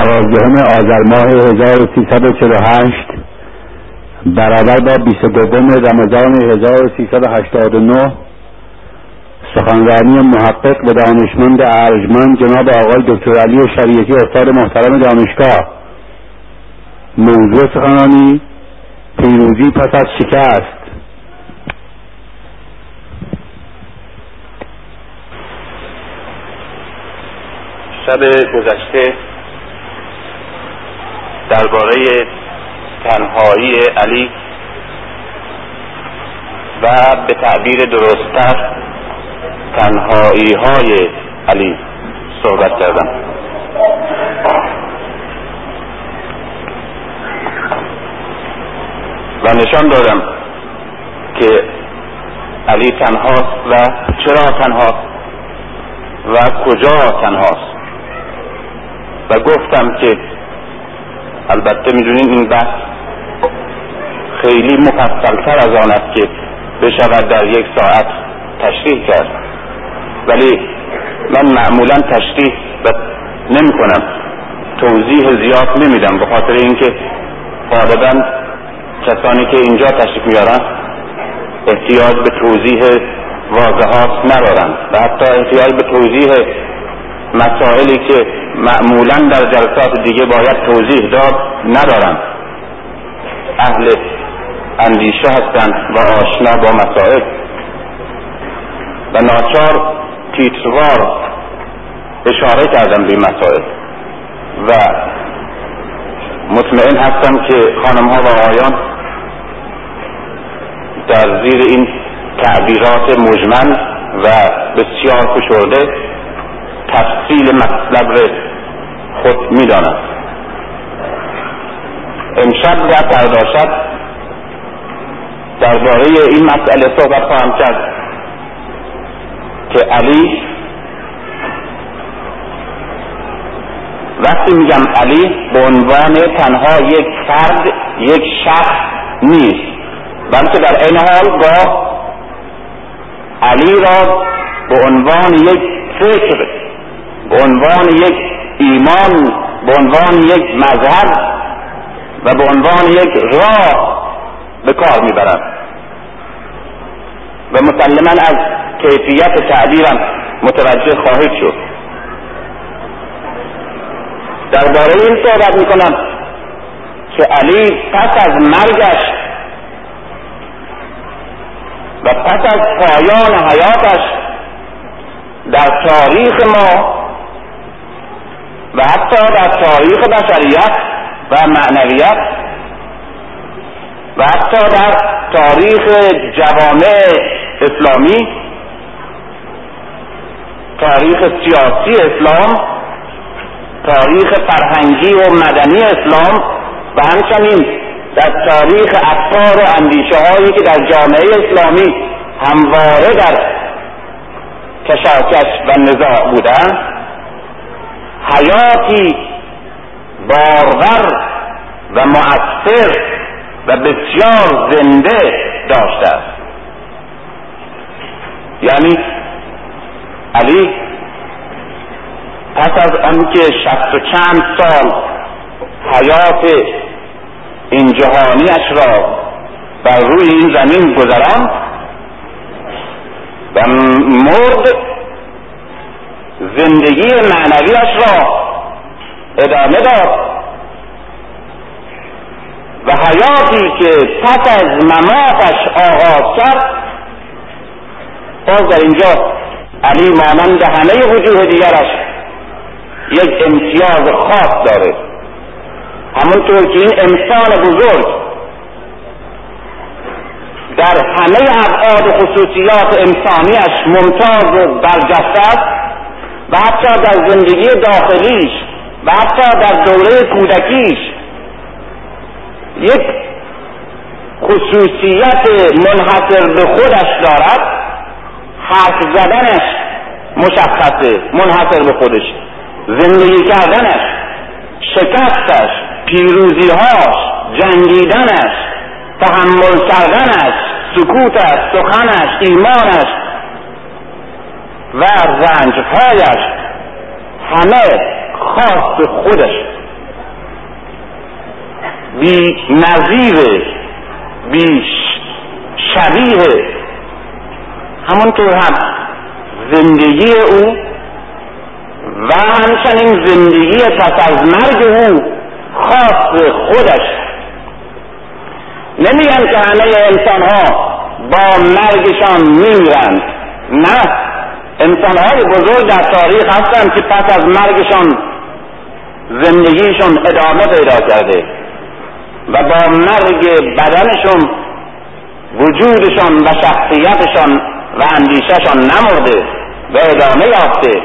دوازدهم آذر ماه 1348 برابر با 22 رمضان 1389 سخنرانی محقق و دانشمند ارجمند جناب آقای دکتر علی شریعتی استاد محترم دانشگاه. موضوع سخنرانی پیروزی پس از شکست. شب گذشته. درباره تنهایی علی و به تعبیر درستتر تنهایی های علی صحبت کردم و نشان دادم که علی تنهاست و چرا تنهاست و کجا تنهاست. و گفتم که البته می‌دونین این بحث خیلی مفصلتر از آن است که بشود در یک ساعت تشریح کرد. ولی من معمولا تشریح نمی کنم توضیح زیاد نمیدم به خاطر اینکه غالبا کسانی که اینجا تشریف میارن احتیاج به توضیح واضحات ندارند. و حتی احتیاج به توضیح مسائلی که معمولا در جلسات دیگه باید توضیح داد ندارند. اهل اندیشه هستند و آشنا با مسائل. و ناچار تیتروار اشاره کردم به مسائل. و مطمئن هستم که خانم ها و آقایان در زیر این تعبیرات مجمل و بسیار فشرده تفصیل مطلب خود می‌دانند امشب و پرداشت درباره این مسئله صحبت خواهم کرد که علی وقتی میگم علی به عنوان تنها یک فرد یک شخص نیست. بلکه در این حال با علی را به عنوان یک فکر به عنوان یک ایمان به عنوان یک مذهب و به عنوان یک راه به کار می‌برند. و مسلما از کیفیت تعبیرم متوجه خواهید شد. درباره این صحبت می‌کنم که علی پس از مرگش و پس از پایان حیاتش در تاریخ ما و حتی در تاریخ بشریت و معنویت و حتی در تاریخ جوامع اسلامی تاریخ سیاسی اسلام تاریخ فرهنگی و مدنی اسلام و همچنین در تاریخ افکار و اندیشه هایی که در جامعه اسلامی همواره در کشاکش و نزاع بودند. حیاتی بارور و مؤثر و بسیار زنده داشته است. یعنی علی پس از آنکه شست و چند سال حیات این جهانیش را بر روی این زمین گذراند و مرد زندگی معنویش را ادامه داد. و حیاتی که پس از مماتش آغاز کرد باز در اینجا علی مانند همه وجوه دیگرش یک امتیاز خاص داره. همونطور که این انسان بزرگ در همه ابعاد خصوصیات انسانیش ممتاز و برجسته است و حتی در زندگی داخلیش و حتی در دوره کودکیش یک خصوصیت منحصر به خودش دارد حرف زدنش مشخصه منحصر به خودش. زندگی کردنش شکستش پیروزیهاش جنگیدنش تحمل کردنش سکوتش سخنش ایمانش و رنجهایش همه خاص خودش. بی نظیر بی شبیه. همونطور هم زندگی او و همچنین زندگی پس از مرگ او خاص خودش. نمیگن که همه انسان ها با مرگشان میمیرند. نه. انسان های بزرگ در تاریخ هستند که پس از مرگشان زندگیشون ادامه پیدا کرده و با مرگ بدنشون وجودشان و شخصیتشان و اندیشهشان نمرده و ادامه یافته.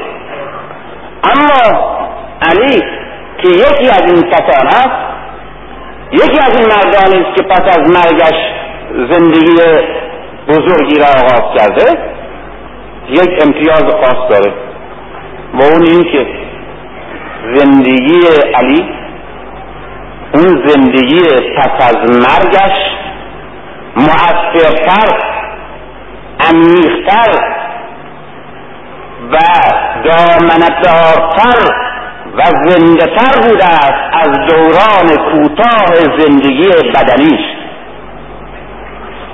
اما علی که یکی از این کسان هست یکی از این مردانی است که پس از مرگش زندگی بزرگی را آغاز کرده یک امتیاز خاص داره. و اون این که زندگی علی اون زندگی پس از مرگش مؤثرتر عمیقتر و دامنتدارتر و زنده تر بوده است از دوران کوتاه زندگی بدنیش.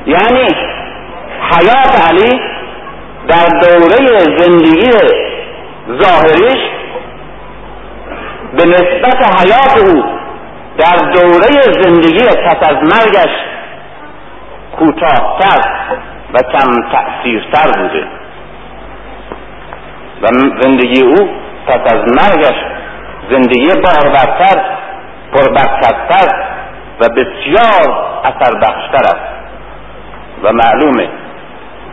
یعنی حیات علی در دوره زندگی ظاهریش به نسبت حیات او در دوره زندگی پس از مرگش کوتاهتر و کم تأثیرتر بوده. و زندگی او پس از مرگش زندگی بارورتر پربرکتتر و بسیار اثر بخشتر است. و معلومه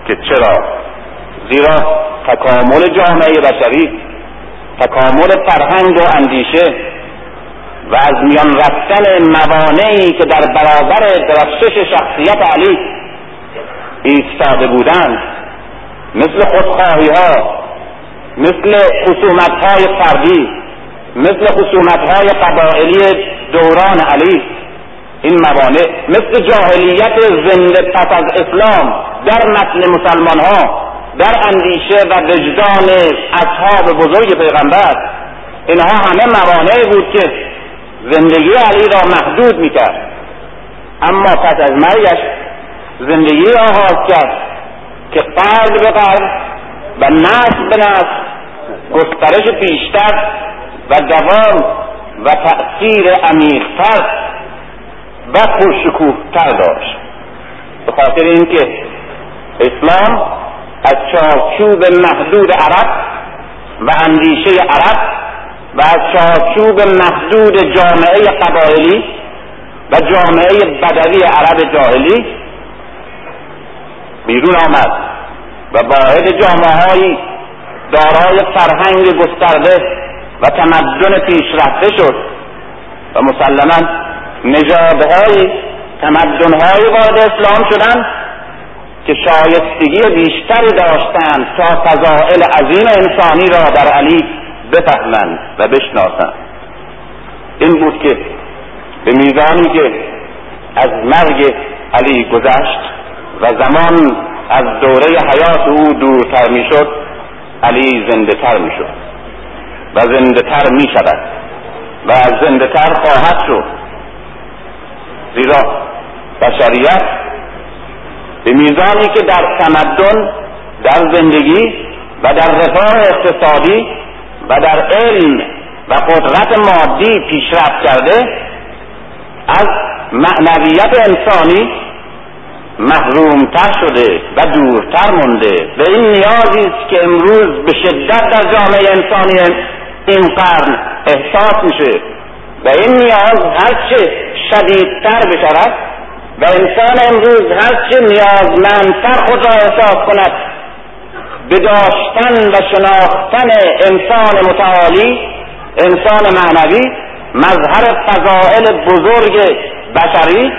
که چرا زیرا تکامل جامعه بشری تکامل فرهنگ و اندیشه و از میان رفتن موانعی که در برابر درخشش شخصیت علی ایستاده بودند مثل خودخواهی ها مثل خصومت های فردی مثل خصومت های قبائلی دوران علی. این موانع مثل جاهلیت زنده پس از اسلام در متن مسلمان ها در اندیشه و وجدان اصحاب بزرگ پیغمبر. اینها همه موانعی بود که زندگی علی را محدود می‌کرد. اما پس از مرگش زندگی آغاز کرد که قرد به قرد و نسل به نسل گسترش بیشتر و دوام و تأثیر عمیقتر و پرشکوهتر داشت. به خاطر اینکه اسلام از چارچوب محدود عرب و اندیشه عرب و از چارچوب محدود جامعه قبایلی و جامعه بدوی عرب جاهلی بیرون آمد و واحد جامعه دارای فرهنگ گسترده و تمدن پیشرفته شد و مسلما نژادهایی تمدنهایی وارد اسلام شدند که شایستگی بیشتری داشتند تا فضائل عظیم انسانی را در علی بفهمند و بشناسند. این بود که به میزانی که از مرگ علی گذشت و زمان از دوره حیات او دورتر می‌شد علی زنده تر می‌شد و زنده تر می شود و از زنده تر خواهد شد. زیرا بشریت به میزانی که در تمدن در زندگی و در رفاه اقتصادی و در علم و قدرت مادی پیشرفت کرده از معنویت انسانی محرومتر شده و دورتر مونده. به این نیازی است که امروز به شدت در جامعه انسانی این قرن احساس میشه. و این نیاز هرچه شدیدتر بشود و انسان امروز هرچه نیازمندتر خود را احساس کند به داشتن و شناختن انسان متعالی انسان معنوی مظهر فضائل بزرگ بشری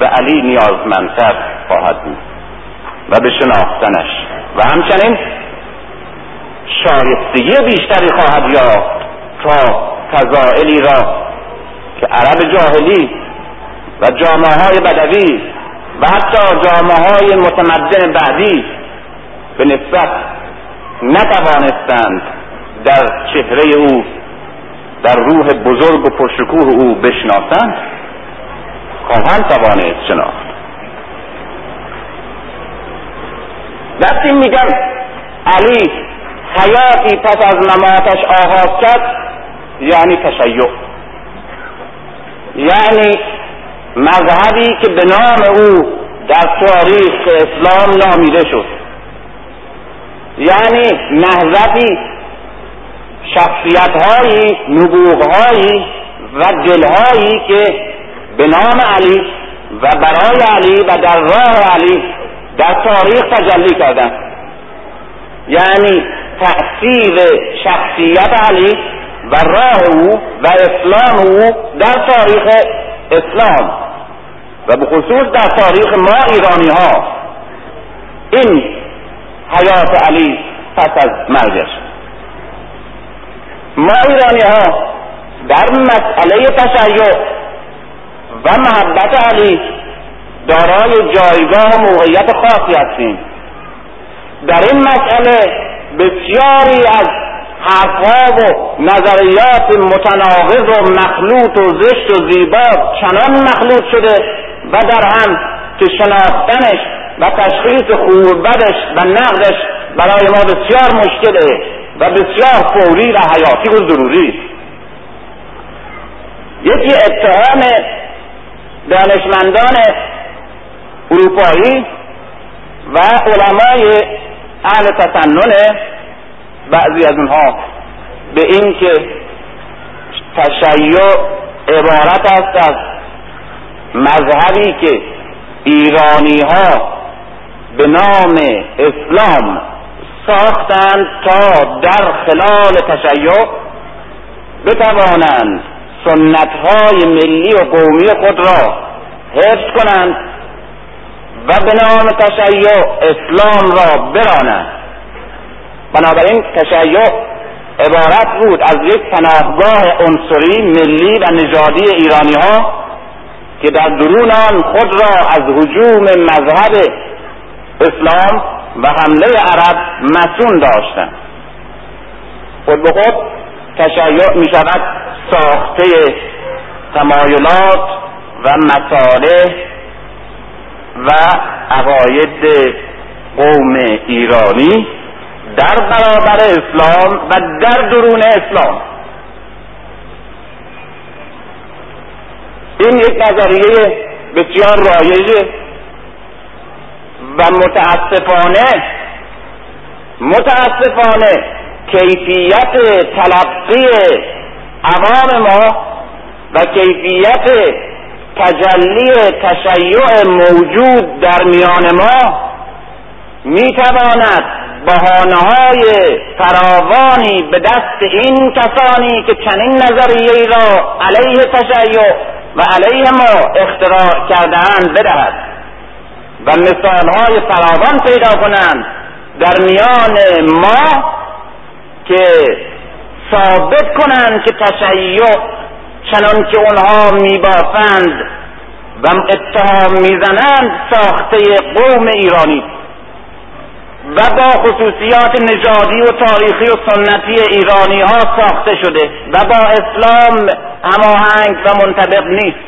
و علی نیازمندتر خواهد بود و به شناختنش و همچنین شایستگی بیشتری خواهد یافت تا فضائلی را که عرب جاهلی و جامعه های بدوی و حتی جامعه های متمدن بعدی به نسبت نتوانستند در چهره او در روح بزرگ و پرشکوه او بشناسند خواهند توانست شناخت. وقتی میگم علی حیاتی پس از مماتش آغاز کرد یعنی تشیع. یعنی مذهبی که به نام او در تاریخ اسلام نامیده شد. یعنی نهضتی شخصیت هایی نبوغ هایی و دلهایی که به نام علی و برای علی و در راه علی در تاریخ تجلی کردن یعنی تأثیر شخصیت علی و راه او و اسلام او در تاریخ اسلام. و به خصوص در تاریخ ما ایرانی ها این حیات علی پس از مرگش ما ایرانی ها در مسئله تشیع و محبت علی دارای جایگاه و موقعیت خاصی هستیم. در این مسئله بسیاری از حرفها و نظریات متناقض و مخلوط و زشت و زیبا چنان مخلوط شده و در هم که شناختنش و تشخیص خوب بدش و نقدش برای ما بسیار مشکله و بسیار فوری و حیاتی و ضروری. یکی اتهام دانشمندان اروپایی و علمای اهل تسنن بعضی از اونها به این که تشیع عبارت است از مذهبی که ایرانی ها به نام اسلام ساختند تا در خلال تشیع بتوانند سنت های ملی و قومی خود را حفظ کنند و به نام تشیع اسلام را برانند. بنابراین تشیع عبارت بود از یک پناهگاه عنصری ملی و نژادی ایرانی ها که در درون آن خود را از حجوم مذهب اسلام و حمله عرب مسون داشتند. خود به خود تشیع می شود ساخته تمایلات و مساله و عقاید قوم ایرانی در برابر اسلام و در درون اسلام. این یک نظریه بسیار رایجه و متاسفانه متاسفانه کیفیت تلقی عوام ما و کیفیت تجلی تشیع موجود در میان ما می‌تواند بحانه های فراوانی به دست این کسانی که چنین نظریه را علیه تشیع و علیه ما اختراع کردهاند بدهد. و مثال های فراوان پیدا کنند در میان ما که ثابت کنند که تشیع چنان که اونها میبافند و اتهام می‌زنند ساخته قوم ایرانی. و با خصوصیات نژادی و تاریخی و سنتی ایرانی ها ساخته شده و با اسلام هماهنگ و منطبق نیست.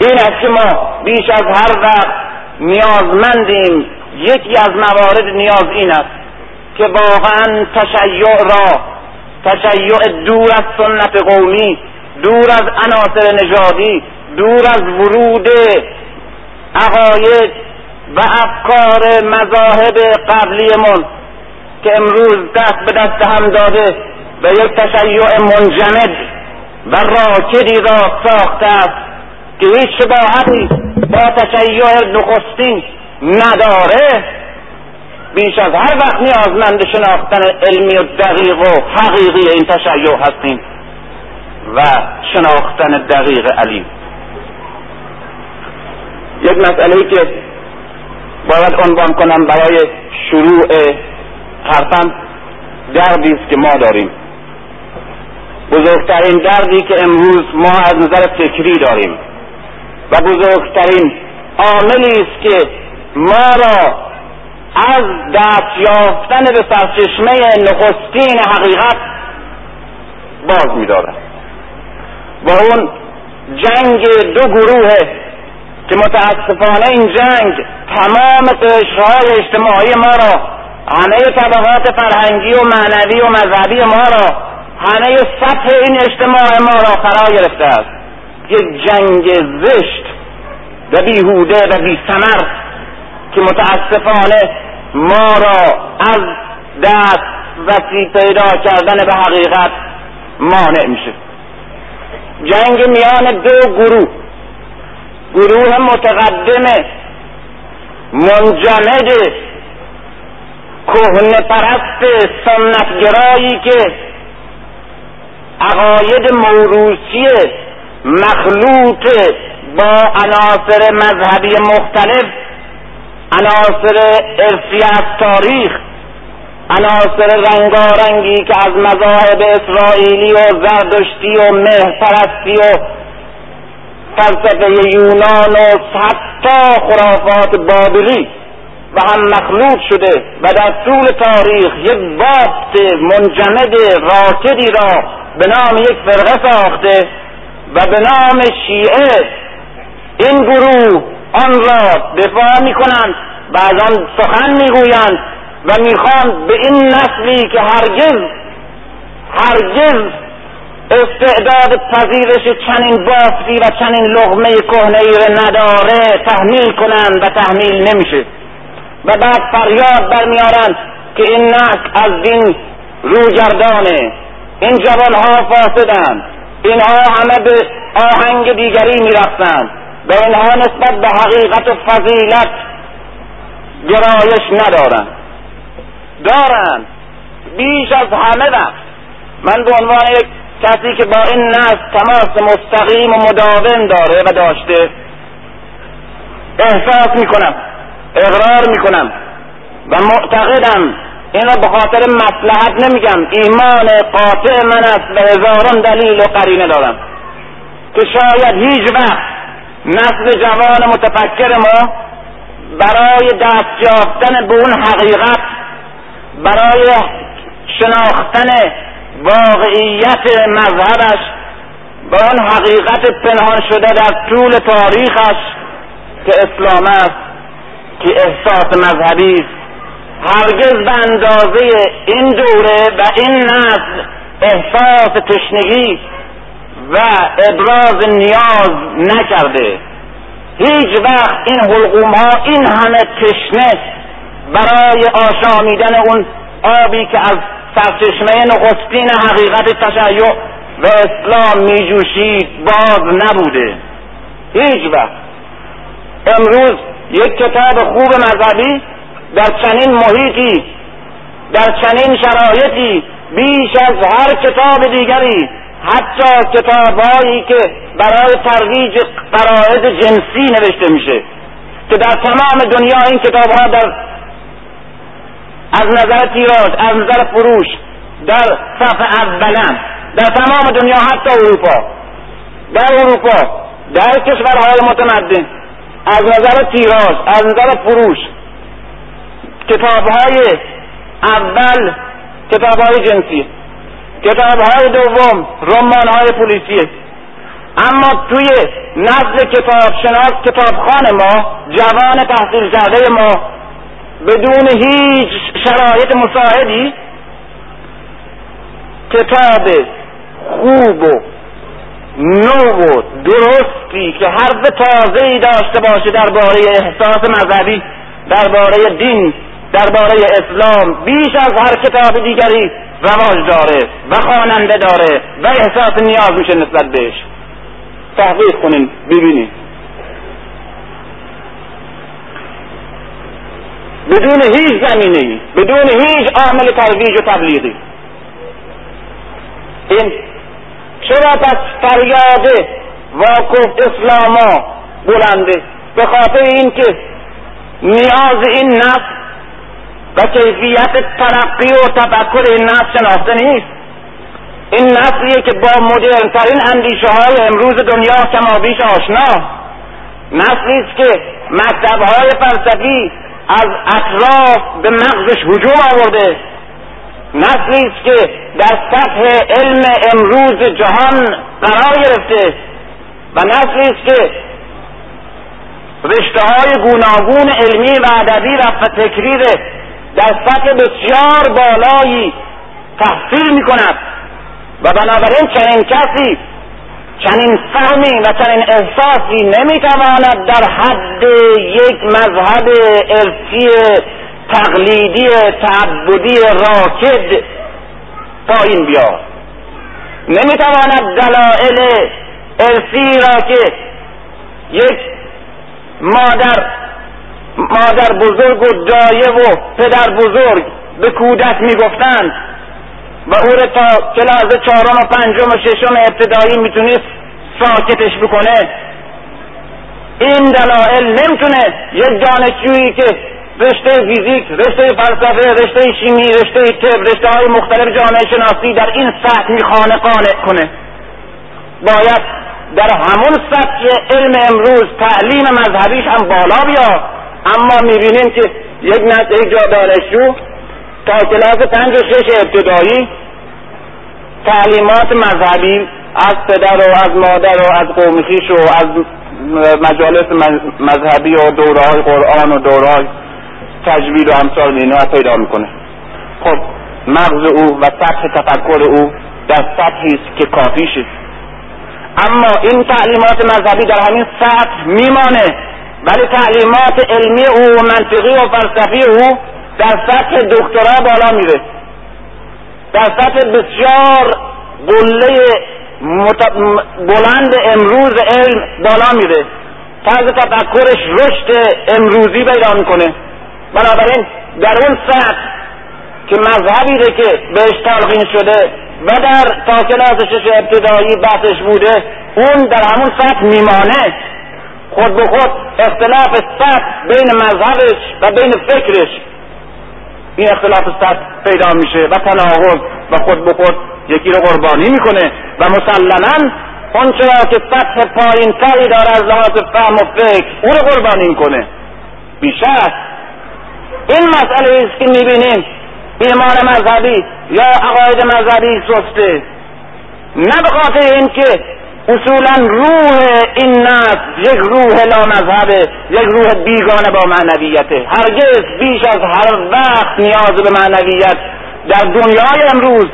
این است که ما بیش از هر وقت نیازمندیم یکی از موارد نیاز این است که واقعا تشیع را تشیع دور از سنت قومی دور از عناصر نژادی دور از ورود عقاید و افکار مذاهب قبلیمون که امروز دست به دست هم داده به یک تشیع منجمد و راکدی را ساخته است که هیچ شباهتی با تشیع نخستین نداره. بیش از هر وقت نیازمند شناختن علمی و دقیق و حقیقی این تشیع هستیم و شناختن دقیق علی یک مسئله که باید عنوان کنم برای شروع حرفم دردی است که ما داریم. بزرگترین دردی که امروز ما از نظر فکری داریم و بزرگترین عاملی است که ما را از دست یافتن به سرچشمه نخستین حقیقت باز میدارد. با اون جنگ دو گروه که متاسفانه این جنگ تمام قشرهای اجتماعی ما را همه طبقات فرهنگی و معنوی و مذهبی ما را همه سطح این اجتماع ما را فرا گرفته است. یک جنگ زشت و بیهوده و بی که متاسفانه ما را از دست وسیع پیدا کردن به حقیقت مانع میشه. جنگ میان دو گروه گروه متقدم منجمد کهنه پرست سنتگرایی که عقاید موروسی مخلوط با عناصر مذهبی مختلف عناصر ارسی از تاریخ عناصر رنگارنگی که از مذاهب اسرائیلی و زردشتی و مهپرستی و فلسفه یونان و حتی خرافات بابلی و هم مخلوط شده و در طول تاریخ یک بافت منجمد راکدی را به نام یک فرقه ساخته و به نام شیعه این گروه آن را دفاع می کنند و از آن سخن می‌گویند و می‌خوان به این نسلی که هرگز هرگز استعداد پذیرش چنین بافتی و چنین لغمه کهنه ای نداره تحمیل کنند و تحمیل نمیشه. و بعد فریاد برمیارند که این نسل از دین روگردانه این جوانها فاسدند. اینها همه به آهنگ دیگری می‌رفتند. و اینها نسبت به حقیقت و فضیلت گرایش ندارند. دارند. بیش از همه وقت. من به عنوان یک کسی که با این نسل تماس مستقیم و مداوم داره و داشته احساس می‌کنم اقرار می‌کنم و معتقدم. این را به خاطر مسلحت نمیگم. ایمان قاطع من است و هزاران دلیل و قرینه دارم. که شاید هیچ وقت نسل جوان متفکر ما برای دست یافتن به اون حقیقت برای شناختن واقعیت مذهبش به اون حقیقت پنهان شده در طول تاریخش که اسلام است که احساس مذهبی است. هرگز به اندازه این دوره و این نسل احساس تشنگی و ابراز نیاز نکرده. هیچ وقت این حلقوم ها این همه تشنه برای آشامیدن اون آبی که از سرچشمه نخستین حقیقت تشیع و اسلام میجوشید باز نبوده. هیچ وقت. امروز یک کتاب خوب مذهبی در چنین محیطی در چنین شرایطی بیش از هر کتاب دیگری حتی کتابهایی که برای ترویج قراعد جنسی نوشته میشه که در تمام دنیا این کتابها در از نظر تیراژ از نظر فروش در صفحه اولا در تمام دنیا حتی اروپا. در اروپا در کشورهای متمدن. از نظر تیراژ از نظر فروش. کتابهای اول کتابهای جنسی. کتابهای دوم رمانهای پلیسیه اما توی کتاب شناس کتابخان ما جوان تحصیل کرده ما بدون هیچ شرایط مساعدی کتاب خوب و نو و درستی که حرف تازه ای داشته باشه درباره احساس مذهبی درباره دین درباره اسلام بیش از هر کتاب دیگری رواج داره و خواننده داره و احساس نیاز میشه نسبت بهش. تحقیق کنین ببینید بدون هیچ زمینه بدون هیچ عامل ترویج و تبلیغی. این چرا پس فریاد واقف اسلاما بلنده؟ به خاطر اینکه نیاز این نفس و کیفیت ترقی و تفکر این نسل شناخته نیست. این نسلیه که با مدرنترین اندیشه های امروز دنیا کمابیش آشنا. نسلی است که مکتب های فلسفی از اطراف به مغزش هجوم آورده. نسلی است که در سطح علم امروز جهان قرار گرفته. و نسلی است که رشته های گوناگون علمی و ادبی و تکریر در سطح بسیار بالایی تحصیل می کند و بنابراین چنین کسی چنین فهمی و چنین احساسی نمی‌تواند در حد یک مذهب ارثی تقلیدی تعبدی راکد پایین بیاد نمی‌تواند دلایل ارثی را که یک مادر مادر بزرگ و دایه و پدر بزرگ به کودک می‌گفتند و او را تا کلاس چهارم و پنجم و ششم ابتدایی می‌تونست ساکتش بکنه. این دلایل نمی‌تونه یک دانشجویی که رشته فیزیک رشته فلسفه رشته شیمی رشته طب رشته های مختلف جامعه شناسی در این سطح می‌خوانه قانع کنه. باید در همون سطح علم امروز تعلیم مذهبیش هم بالا بیا اما می‌بینیم که یک نسل یک جا دانشجو تا کلاس پنج و شش ابتدایی تعلیمات مذهبی از پدر و از مادر و از قوم خیش و از مجالس مذهبی و دوره های قرآن و دوره های تجوید و امثال اینها پیدا می‌کنه. خب مغز او و سطح تفکر او در سطحی است که کافیشه اما این تعلیمات مذهبی در همین سطح میمانه ولی تعلیمات علمی او و منطقی و فلسفی او در سطح دکترا بالا میره. در سطح بسیار قله بلند امروز علم بالا میره. طرز تفکرش رشد امروزی پیدا می‌کنه. بنابراین در اون سطح که مذهبی که بهش تلقین شده و در تا کلاس شش ابتدایی بحثش بوده اون در همون سطح میمانه. خود به خود اختلاف سطح بین مذهبش و بین فکرش این اختلاف سطح پیدا میشه و تناقض و خود به خود یکی رو قربانی می‌کنه و مسلما اون چرا که سطح پایین تری داره از لحاظ فهم و فکر اون رو قربانی می‌کنه. بیشتر. این مسئله است که می‌بینیم ایمان مذهبی یا عقاید مذهبی سسته. نه به خاطر اینکه اصولا روح این نسل یک روح لامذهبه یک روح بیگانه با معنویته. هرگز بیش از هر وقت نیاز به معنویت در دنیای امروز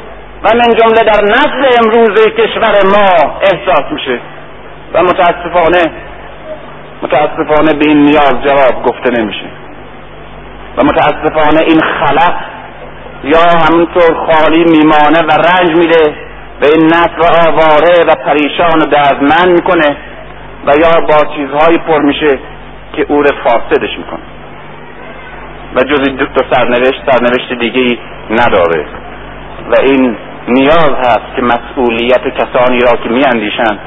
و من جمله در نسل امروز کشور ما احساس میشه. و متاسفانه متاسفانه به این نیاز جواب گفته نمیشه. و متاسفانه این خلق یا همونطور خالی میمانه و رنج میده. به این نسل آواره و پریشان و دردمند می‌کنه و یا با چیزهایی پر میشه که او رو فاسدش می‌کنه. و جز دو سرنوشت سرنوشت دیگه نداره. و این نیاز هست که مسئولیت کسانی را که میاندیشند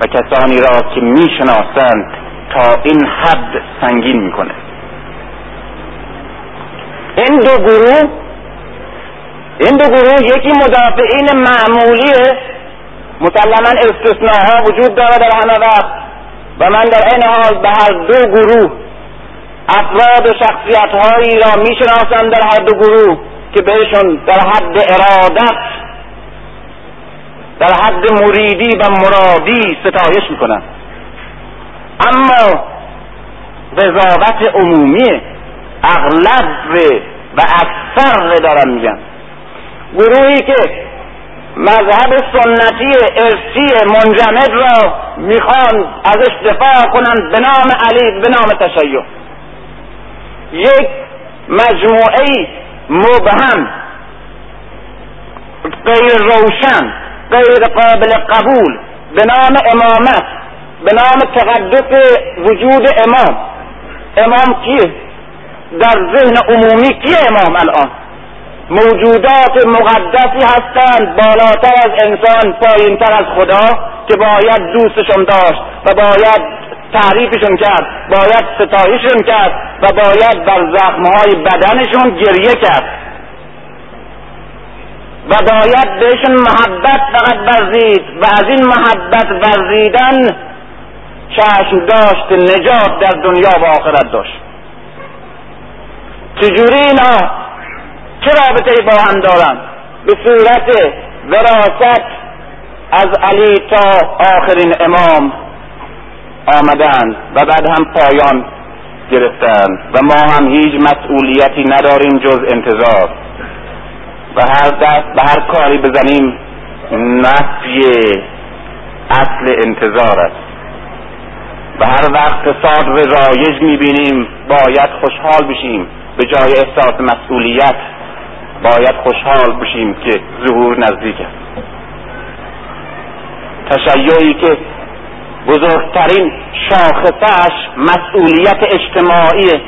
و کسانی را که می‌شناسند تا این حد سنگین می‌کنه. این دو گروه این دو گروه یکی مدافعین معمولیه. مسلما استثناها وجود داره در همه وقت. و من در این حال به هر دو گروه افراد و شخصیت هایی را می‌شناسم در هر دو گروه که بهشون در حد ارادت در حد مریدی و مرادی ستایش می‌کنم. اما قضاوت عمومی اغلب و اکثر دارم میگم. گروهی که مذهب سنتی ارسی منجمد را می‌خوان ازش دفاع کنند به نام علی به نام تشیع. یک مجموعه مبهم غیر روشن غیر قابل قبول به نام امامت به نام تقدس وجود امام. امام کیه در ذهن عمومی کیه امام الان؟ موجودات مقدسی هستند بالاتر از انسان پایینتر از خدا که باید دوستشون داشت و باید تعریفشون کرد باید ستایششون کرد و باید بر زخمهای بدنشون گریه کرد. و باید بهشون محبت فقط ورزید و از این محبت ورزیدن چشم داشت نجات در دنیا و آخرت داشت. چجوری اینا چه رابطه با هم دارن به صورت وراست از علی تا آخرین امام آمدن و بعد هم پایان گرفتن و ما هم هیچ مسئولیتی نداریم جز انتظار. و هر دست به هر کاری بزنیم نفی اصل انتظار است. و هر وقت فساد و رایج می‌بینیم باید خوشحال بشیم به جای احساس مسئولیت. باید خوشحال بشیم که ظهور نزدیک است. تشیعی که بزرگترین شاخصش مسئولیت اجتماعی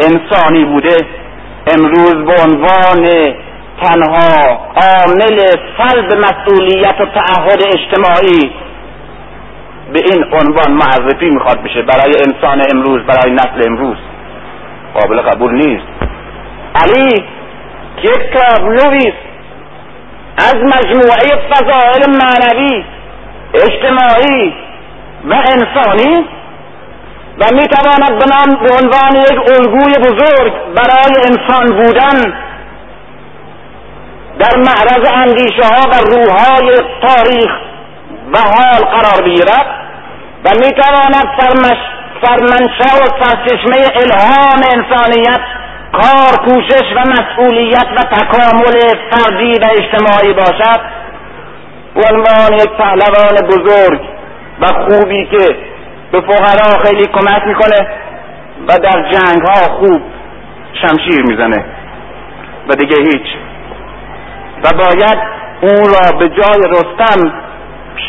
انسانی بوده امروز به عنوان تنها عامل سلب مسئولیت و تعهد اجتماعی به این عنوان معرفی می‌خواد بشه برای انسان امروز برای نسل امروز. قابل قبول نیست. علی یک تابلوی از مجموعه فضائل معنوی اجتماعی و انسانی و می‌تواند به عنوان یک الگوی بزرگ برای انسان بودن در معرض اندیشه ها و روحهای تاریخ و حال قرار بگیرد و می‌تواند سرمنشه و سرچشمه الهام انسانیت کار کوشش و مسئولیت و تکامل فردی و اجتماعی باشد. به عنوان یک پهلوان بزرگ و خوبی که به فقرا خیلی کمک می‌کنه و در جنگ ها خوب شمشیر می‌زنه. و دیگه هیچ. و باید اون را به جای رستم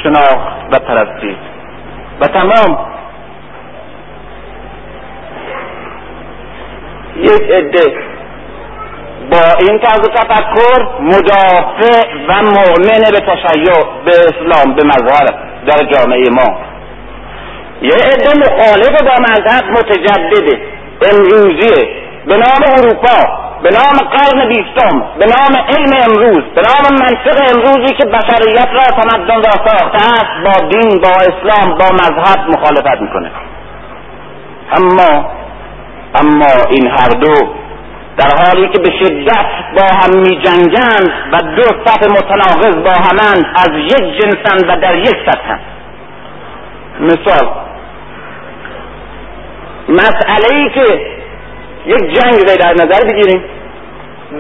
شناخت و پرستید. و تمام یک عده. با این طرز تفکر مدافع و مؤمن به تشیع به اسلام به مظهر در جامعه ما. یه عده مخالف با مذهب متجدده امروزیه به نام اروپا به نام قرن بیستم به نام علم امروز به نام منطق امروزی که بشریت را تمدن را ساخته است با دین با اسلام با مذهب مخالفت می‌کنه. اما اما این هر دو در حالی که به شدت با هم می جنگند و دو صف متناقض با همند از یک جنسند و در یک سطح مثال مسئله ای که یک جنگ رو در نظر بگیریم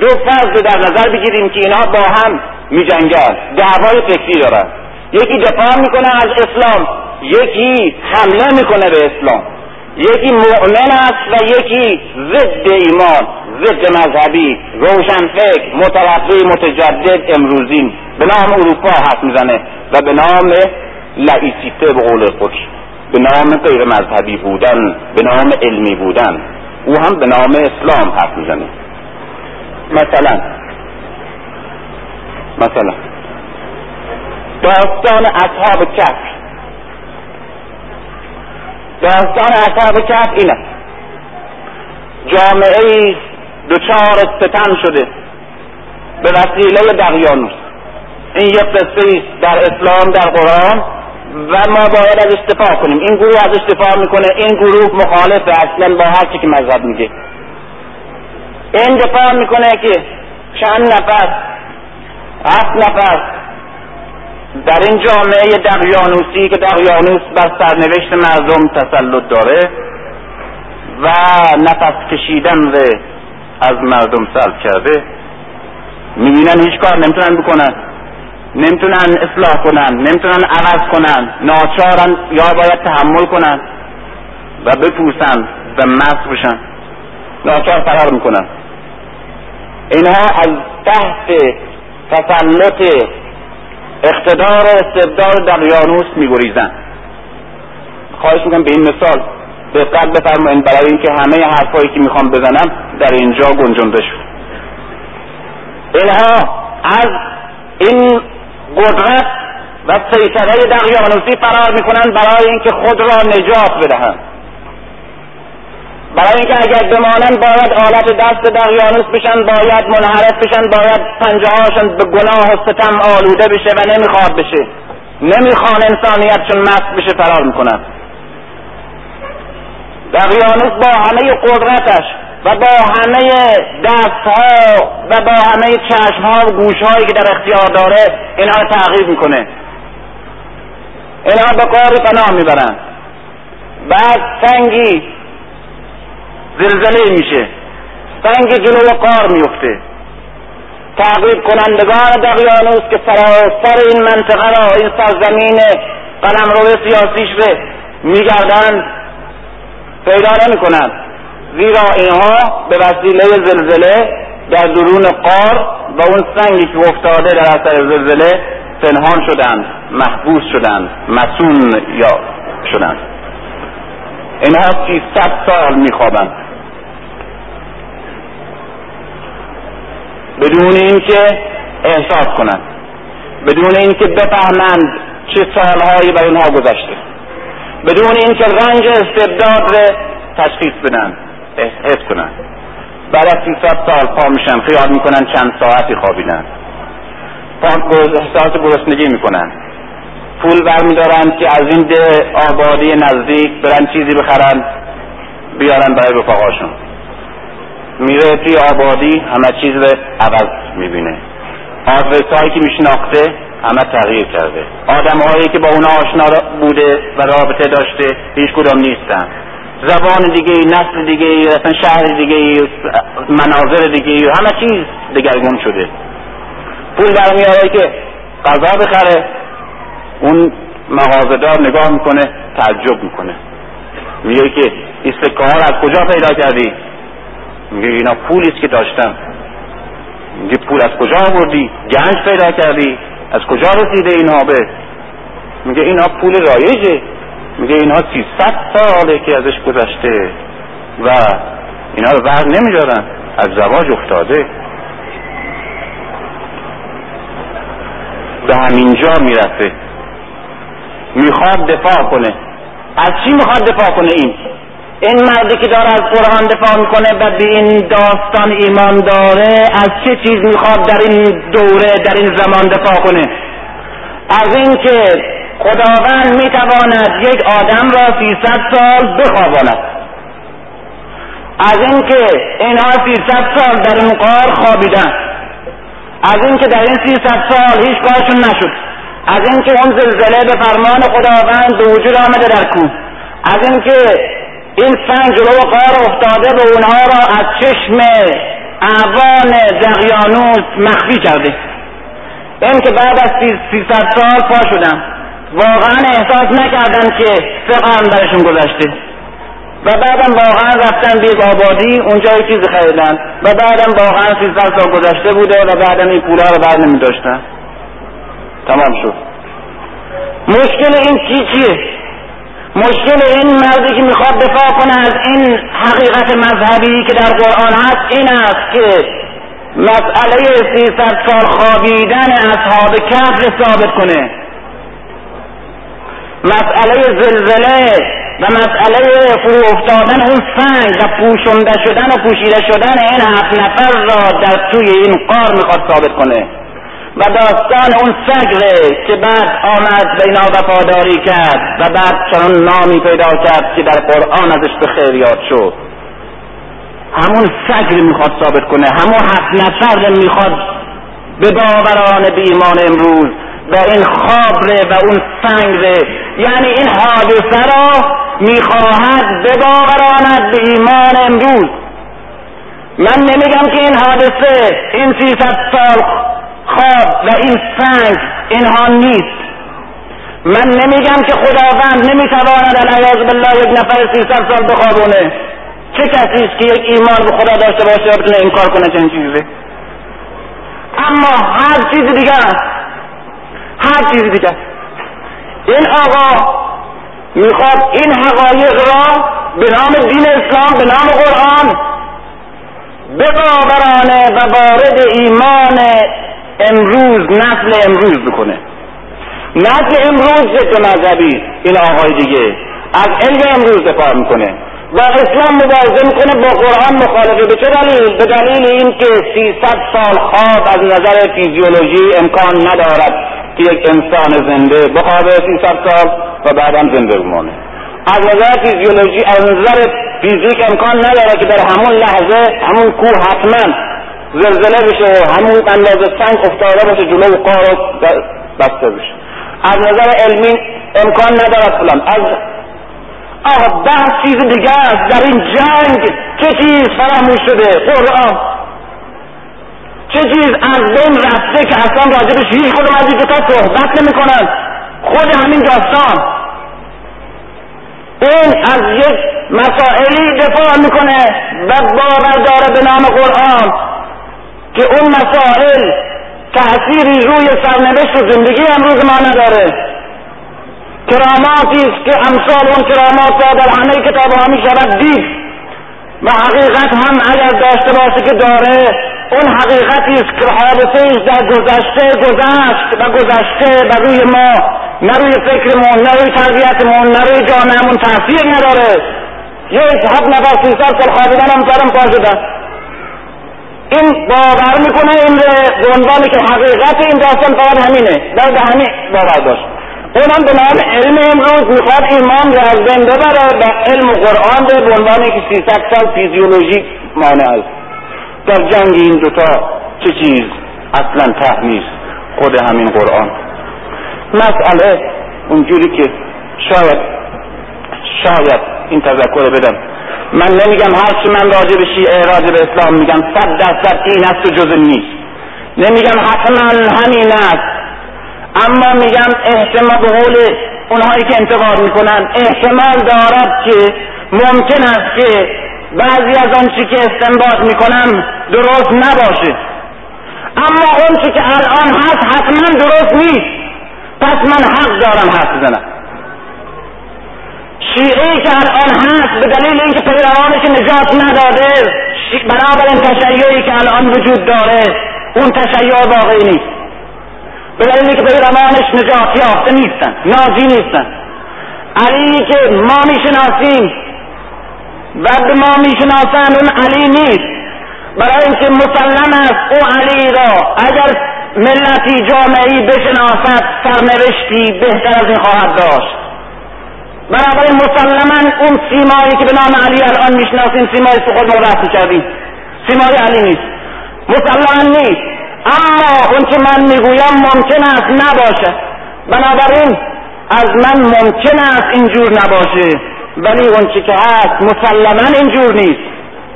دو فرض رو در نظر بگیریم که اینا با هم می جنگن دعوای فکری دارن. یکی دفاع می‌کنه از اسلام یکی حمله می‌کنه به اسلام. یکی مؤمن است و یکی ضد ایمان ضد مذهبی روشنفکر مترقی متجدد امروزین. به نام اروپا حرف می‌زنه و به نام لایسیته به قول خودش. به نام غیر مذهبی بودن به نام علمی بودن. او هم به نام اسلام حرف می‌زنه. مثلا مثلا. داستان اصحاب کف داستان اصحاب کف اینه. جامعه ای دچار ستم شده. به وسیله دقیانوس. این یک قصه در اسلام در قرآن و ما باید از دفاع کنیم. این گروه از دفاع می‌کنه. این گروه مخالف اصلا با هر چی که مذهب میگه. این دفاع می‌کنه که چند نفر هفت نفر در این جامعه دقیانوسی که دقیانوس بر سرنوشت مردم تسلط داره و نفس کشیدن و از مردم سلب کرده می‌بینن هیچ کار نمی‌تونن بکنن نمی‌تونن اصلاح کنن نمی‌تونن عوض کنن ناچارن یا باید تحمل کنن و بپوسن و مست بشن ناچار فرار می‌کنن. اینها از تحت تسلط اقتدار و استبداد دقیانوس میگریزن خواهش می‌کنم به این مثال دقت بفرمایید برای اینکه همه حرفایی که می‌خوام بزنم در اینجا گنجونده شد. اینها از این قدرت و سیطره دقیانوسی فرار می‌کنند برای اینکه خود را نجات بدهند. برای اینکه اگر بمانند باید آلت دست دقیانوس بشن باید منحرف بشن باید پنجه هاشن به گناه و ستم آلوده بشه و نمی‌خواد بشه. نمی‌خوان انسانیت چون مست بشه فرار می‌کنن. دقیانوس با همه قدرتش و با همه دستها و با همه چشمها و گوشهایی که در اختیار داره اینها رو تغییر می‌کنه. اینها به قاری پناه می‌برن. بعد سنگی زلزله میشه. سنگ جلو قار میفته. تعقیب کنندگان دقیانوس که سراسر این منطقه را این سرزمین قلمرو سیاسیش رو میگردند پیدا نمی‌کنند. زیرا اینها به وسیله زلزله در درون قار و اون سنگی که افتاده در اثر زلزله پنهان شدند محبوس شدند مسون یا شدند. اینها ست سال میخوابند. بدون اینکه احساس کنند. بدون اینکه بفهمند چه سالهایی بر اونها گذشته. بدون اینکه رنج استبداد رو تشخیص بدن حس کنن بعد از سی سال پا میشن خیال می‌کنن چند ساعتی خوابیدن. احساس گرسنگی می‌کنن. پول برمیدارن که از این ده آبادی نزدیک برن چیزی بخرن بیارن برای رفقاشون. میره توی آبادی همه چیز رو عوض می‌بینه. آدرس هایی که میشناخته همه تغییر کرده. آدم هایی که با اونا آشنا بوده و رابطه داشته هیچ کدام نیستن. زبان دیگه نسل دیگه اصلا شهر دیگه مناظر دیگه همه چیز دگرگون شده. پول برمیاره که غذا بخره اون مغازهدار نگاه می‌کنه تعجب می‌کنه. میگه که این سکه از کجا پیدا کردی؟ میگه اینا پولیست که داشتم. میگه پول از کجا آوردی؟ گنج پیدا کردی؟ از کجا رسیده این به؟ میگه اینا پول رایجه. میگه اینها سیصد ساله که ازش گذشته. و اینا رو برق نمیدارن. از زواج افتاده. به همینجا می‌رسه می‌خواد دفاع کنه. از چی می‌خواد دفاع کنه این؟ این مردی که داره از قرآن دفاع می‌کنه و به این داستان ایمان داره از چه چیز می‌خواد در این دوره در این زمان دفاع کنه؟ از اینکه خداوند می‌تواند یک آدم را سیصد سال بخواباند. از اینکه اینها سیصد سال در این قار خوابیدن. از اینکه در این سیصد سال هیچ کارشون نشد. از اینکه اون زلزله به فرمان خداوند به وجود آمده در کوه. از اینکه این سنگ جلو قار افتاده به اونها را از چشم اعوان دقیانوس مخفی کرده. این که بعد از سیصد سال پا شدم واقعا احساس نکردن که سه برشون گذشته. و بعدم واقعا رفتن به آبادی اونجا چیزی خریدن. و بعدم واقعا سیصد سال گذشته بوده و بعدم این پولا رو بر نمی داشتن. تمام شد. مشکل این چی چیه؟ مشکل این مردی که می‌خواد دفاع کنه از این حقیقت مذهبی که در قرآن هست این است که مسئله سیصد سال خوابیدن اصحاب کهف ثابت کنه. مسئله زلزله و مسئله فرو افتادن اون سنگ و پوشنده شدن و پوشیده شدن این هفت نفر را در توی این قار می‌خواد ثابت کنه. و داستان اون سگره که بعد آمد به اینا وفاداری کرد و بعد چنان نامی پیدا کرد که در قرآن ازش به خیر یاد شد. همون سگ می‌خواد ثابت کنه همون هفت نفر می‌خواد به باوران به ایمان امروز و این خواب و اون سنگ یعنی این حادثه را می‌خواهد بباوراند به ایمان امروز. من نمیگم که این حادثه این سیصد سال خواب و این سنگ اینها نیست. من نمیگم که خداوند نمی‌تواند العیاذ بالله یک نفر سیصد سال بخوابونه. چه کسی است که یک ایمان به خدا داشته باشه و بتونه این کار کنه چنین چیزی؟ اما هر چیز دیگر هر چیز دیگر. این آقا می‌خواد این حقایق را به نام دین اسلام به نام قرآن بباورانه و وارد ایمان امروز نسل امروز بکنه نسل امروز ضد مذهبی این آقای دیگه از علم امروز دفاع می‌کنه. با اسلام مبارزه می‌کنه با قرآن مخالفه. به چه دلیل؟ به دلیل اینکه سیصد سال خواب از نظر فیزیولوژی امکان ندارد که یک انسان زنده بخوابه سیصد سال و بعدم زنده بمانه. از نظر فیزیولوژی از نظر فیزیک امکان نداره که در همون لحظه همون کوه حتما زلزله بشه و همون اندازه سنگ افتاده باشه جلو قار بسته بشه. از نظر علمی امکان ندارد فلان. از آه ده چیز دیگه است. در این جنگ چه چیز فراموش شده؟ قرآن چه چیز از بین رفته که اصلا راجبش هیچ خودم از این کتاب صحبت نمی کنن خود همین داستان. این از یک مسائلی دفاع می‌کنه. و باور داره به نام قرآن. که اون مسائل تأثیری روی سرنوشت و زندگی امروز ما نداره. کراماتی است که امثال اون کرامات را در همه کتاب ها می شود دید. و حقیقت هم اگر داشته باشه که داره اون حقیقتی است که حادثه در گذشته گذشت و گذشته و روی ما نه روی فکرمون نه روی تربیتمون نه روی جامعهمون تاثیر نداره. یک حد نفر سیصد سال خوابیدن هم سرم پا این باور می‌کنه این به عنوانی که حقیقت این داستان فقط همینه. در به همین باور داشت اونم به نام علم امروز می‌خواد ایمان رو از بین ببره و علم قرآن به عنوانی که سیصد سال فیزیولوژی مانع است در جنگ این دوتا چه چیز؟ اصلا ته خود همین قرآن. مسئله اونجوری که شاید شاید این تذکر بدم. من نمیگم هر چی من راجع به شیعه راجع به اسلام میگم صد درصد این است و جز نیست. نمیگم حتما همین است. اما میگم احتمال به قول اونهایی که انتقاد می‌کنن احتمال دارد که ممکن است که بعضی از آن چی که استنباط می‌کنم درست نباشه. اما اون چی که الان هست حتما درست نیست. پس من حق دارم حرف بزنم. شیعه که الان هست به دلیل اینکه پیروانش نجات نداده. بنابراین تشیعی که الان وجود داره اون تشیع واقعی نیست. به دلیلی که پیروانش نجات یافته نیستن ناجی نیستن. علی که ما می‌شناسیم و به ما می‌شناسند اون علی نیست. برای اینکه مسلم است او علی را اگر ملتی جامعی بشناسد سرنوشتی بهتر از این خواهد داشت. بنابراین مسلما اون سیمایی که به نام علی الان می‌شناسیم سیمایی که خود ما کردیم سیمای علی نیست. مسلما نیست. اما اون که من می‌گویم ممکن است نباشه. بنابراین از من ممکن است اینجور نباشه. ولی اون که هست مسلما اینجور نیست.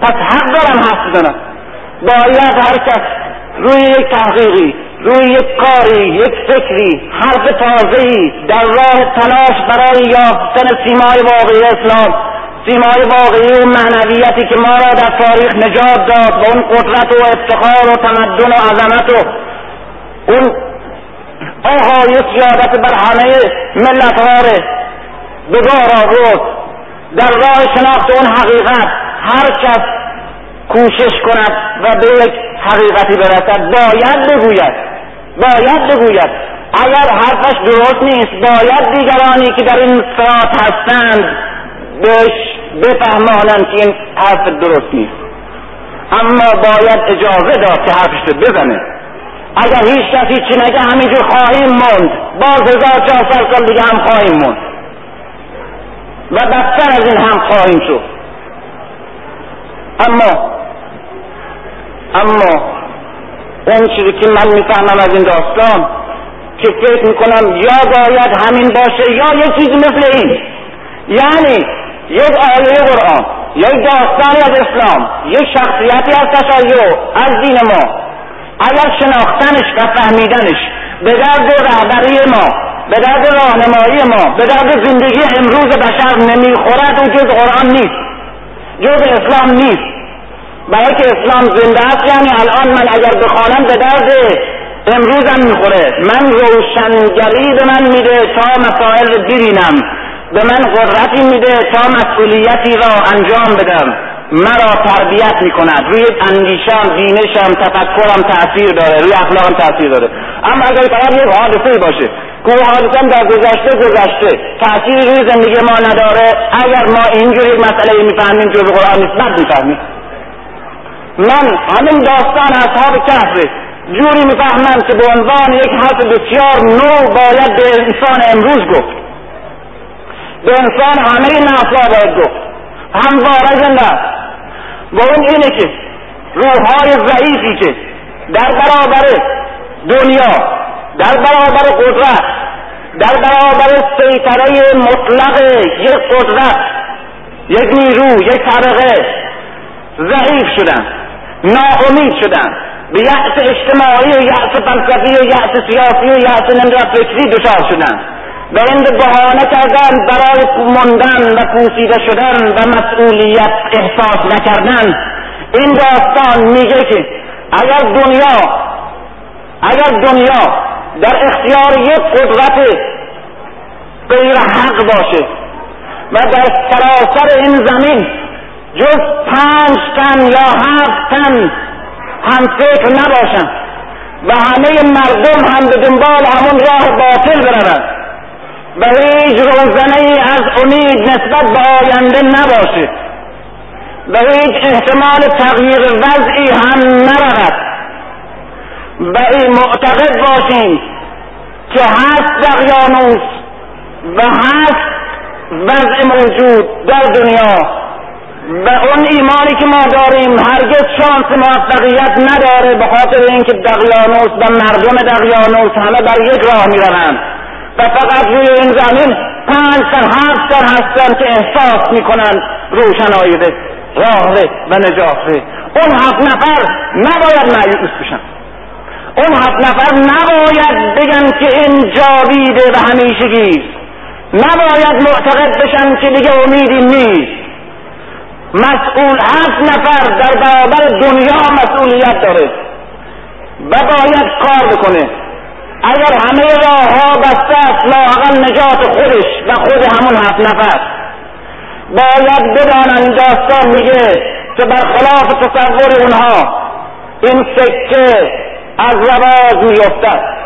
پس حق دارم حرف بزنم. باید هر کس روی یک تحقیقی روی یک کاری یک فکری حرف تازهی در راه تلاش برای یافتن سیمای واقعی اسلام. سیمای واقعی و معنویتی که ما را در تاریخ نجات داد و اون قدرت و افتخار و تمدن و عظمت و اون آهای سیادت بر همه ملت ها به آورد. در راه شناخت اون حقیقت هر کس کوشش کند و به یک حقیقتی برسد باید بگوید. باید بگوید. اگر حرفش درست نیست باید دیگرانی که در این ساعت هستند بهش بفهمانند که این حرف درست نیست. اما باید اجازه داد که حرفش رو بزنه. اگر هیچ کسی چی نگه همینجور خواهیم موند. باز هزار چهارصد سال دیگه هم خواهیم موند. و بدتر از این هم خواهیم شد. اما اما اون چیزی که من می‌فهمم از این داستان که فکر می‌کنم یا باید همین باشه یا یه چیزی مثل این. یعنی یک آیه قرآن یک داستانی از اسلام یک شخصیتی از تشیع از دین ما. اگر شناختنش و فهمیدنش به درد رهبری ما به درد راهنمایی ما به درد زندگی امروز بشر نمی‌خورد او جز قرآن نیست. جز اسلام نیست. برای که اسلام زنده است یعنی الان من اگر بخوانم به درد امروزم می‌خوره. من روشنگری به من میده تا مسائل ببینم. به من قدرتی میده تا مسئولیتی را انجام بدم. مرا تربیت می‌کند. روی اندیشم دینشم تفکرم تاثیر داره. روی اخلاقم تاثیر داره. اما اگر فقط یک حادثه باشه که حادثه در گذشته گذشته تاثیری روی زندگی ما نداره اگر ما اینجوری یک مسئله می‌فهمیم جز قرآن نیست بد می‌فهمیم. من همین داستان اصحاب کهف جوری می‌فهمم که به عنوان یک حرف بسیار نو باید به انسان امروز گفت. به انسان همه نفسا باید گفت. همواره زنده و اون اینه که روحهای ضعیفی که در برابر دنیا در برابر قدرت در برابر سیطره مطلق یک قدرت یک نیرو یک طبقه ضعیف شدن. ناامید شدن. به یأس اجتماعی و یأس فلسفی و یأس سیاسی و یأس نمی‌دونم فکری دچار شدن. و این بهانه کردن برای ماندن و پوسیده شدن و مسئولیت احساس نکردن. این داستان میگه که اگر دنیا اگر دنیا در اختیار یک قدرت غیر حق باشه و در سراسر این زمین جز پنج تن یا هفت تن هم فکر نباشن و همه مردم هم به دنبال همون راه باطل بروند و هیچ روزنه از امید نسبت به آینده نباشه و هیچ احتمال تغییر وضعی هم نرود. و این معتقد باشیم که هست دقیانوس و هست وضع موجود در دنیا و اون ایمانی که ما داریم هرگز شانس موفقیت نداره به خاطر اینکه دقیانوس و مردم دقیانوس همه بر یک راه می‌روند. و فقط روی این زمین پنج سن هفت سن هستن که احساس می‌کنند روشنایی راه و نجات اون هفت نفر نباید مایوس بشن. اون هفت نفر نباید بگن که این جاویده و همیشگی نباید معتقد بشن که دیگه امیدی نیست. مسئول هفت نفر در برابر دنیا مسئولیت داره و باید کار بکنه. اگر همه راه ها بسته است لااقل نجات خودش و خود همون هفت نفر. باید بدانن داستان میگه که برخلاف تصور اونها این سکه از رواز میفتد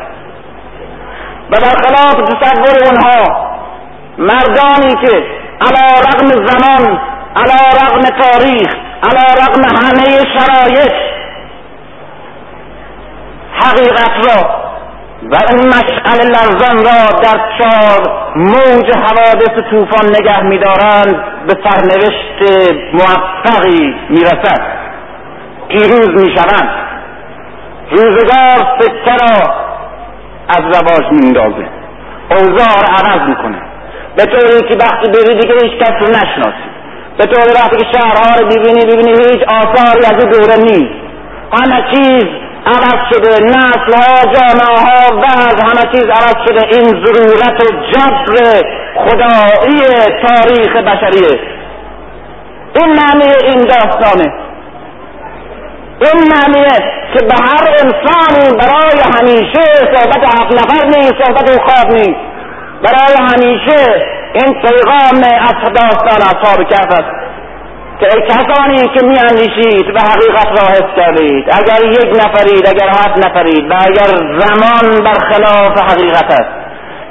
و برخلاف تصور اونها مردانی که علا رقم زمان علا رغم تاریخ علا رغم همه شرایط. حقیقت را و این مشعل لرزان را در چار موج حوادث طوفان نگه میدارند به سرنوشت موفقی می‌رسد. پیروز می‌شوند. روزگار سکه را از رواج میندازه اوضاع عوض می‌کنه. به طوری که وقتی بری دیگه هیچ کس رو نشناسی. به طور وقتی که شهرها رو ببینی ببینی هیچ آثاری از این دوره نیست. همه چیز عوض شده نسل ها جامعه ها بعض همه چیز عوض شده. این ضرورت جبر خدایی تاریخ بشریه. این معنی این داستانه. این معنیه که به هر انسانی برای همیشه صحبت هفت نفر نیست صحبت خواب نیست. برای همیشه این پیغام از داستان اصحاب کهف است که ای کسانی که می اندیشید و حقیقت را حس کردید اگر یک نفرید اگر هفت نفرید و اگر زمان برخلاف حقیقت است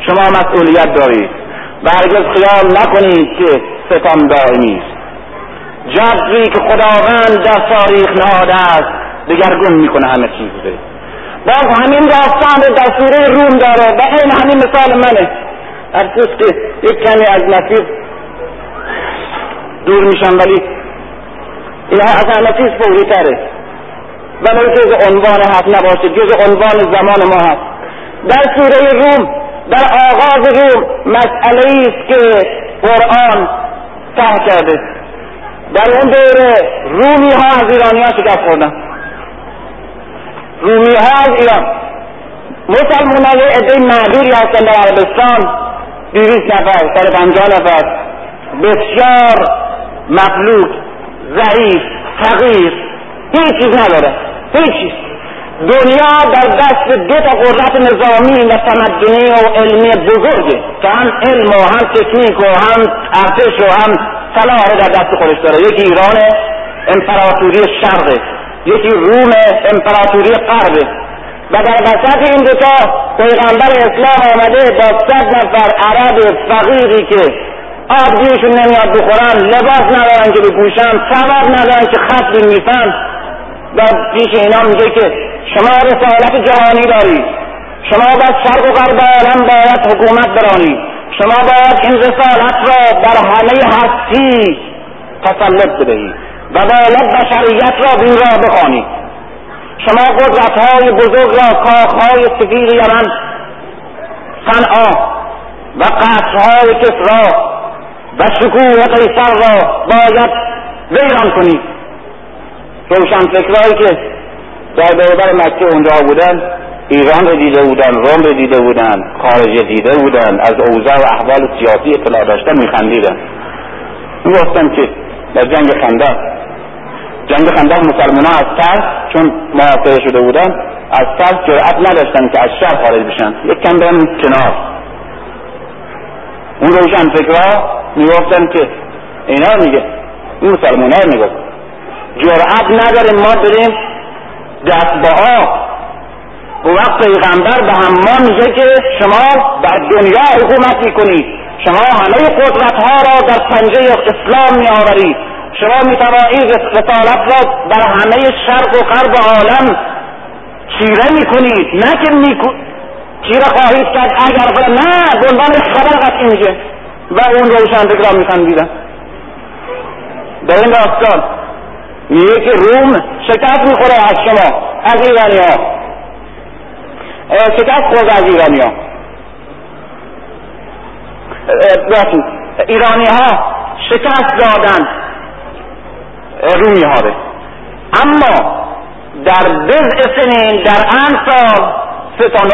شما مسئولیت دارید و هرگز خیال نکنید که ستم دائمی است جبری که خداوند در تاریخ نهاده است دگرگون می‌کنه همه چیز باز همین داستان در سوره روم داره و این همین مثال منه. افسوس که یک کمی از مسیر دور میشم ولی این از چیز فوری تره ولی جز عنوان هست نباشه جز عنوان زمان ما هست. در سوره روم در آغاز روم مسئله است که قرآن ته کرده. در اون دوره رومی ها از ایرانی ها شکست خوردن. رومی ها از ایران. مسلمان ها یه عده معدوری هستن در عربستان دیویس نفر سر پنجاه نفر. بسیار مفلوک ضعیف فقیر. هیچ چیز نداره. هیچ چیز. دنیا در دست دو تا قدرت نظامی و تمدنی و علمی بزرگه که هم علم و هم تکنیک و هم ارتش و هم صلاح در دست خودش داره. یکی ایران امپراتوری شرقه. یکی روم امپراتوری غربه. و در وسط این دوتا پیغمبر اسلام آمده با صد نفر عرب فقیری که آب گیرشون نمیاد بخورن لباس ندارن که بپوشن سواد ندارن که خط بنویسن. و پیش اینا میگه که شما رسالت جهانی دارید شما باید شرق و غرب عالم باید حکومت برانید شما باید این رسالت را در همه هستی تسلط بدهید و باید بشریت را به این راه بخوانید شما قدرت های بزرگ را کاخهای سفیر یمن صنعا و قصرهای کسرا و شکوه قیصر را باید ویران کنید. روشن فکرهایی که در برابر مکه اونجا بودن ایران رو دیده بودن روم رو دیده بودن خارج دیده بودن از اوضاع و احوال سیاسی اطلاع داشتن میخندیدن. می‌گفتن که در جنگ خندق جنگ خندق مسلمان از ترس چون محاصره شده بودن از ترس جرأت نداشتن که از شهر خارج بشن. یک کم برن کنار. اون روشن فکرها می‌گفتن که اینا میگه این مسلمان ها می‌گفت. جرأت نداریم ما بریم دست با آب. اون وقت پیغمبر به ما میگه که شما در دنیا حکومت می‌کنید شما همه قدرت ها را در پنجه اسلام میآورید. شما می‌توانید رسالت را در همه شرق و غرب عالم چیره می‌کنید نه که میکو... چیره خواهید کرد. اگر نه به خبر قطعی میگه. و اون روشن فکر را میخندیدن در این داستان میگه که روم شکست می‌خوره از شما از ایرانی ها. شکست خورده از ایرانی ها. ایرانی ها شکست دادن رومی ها اما در بزع سنین در ان سال سه سال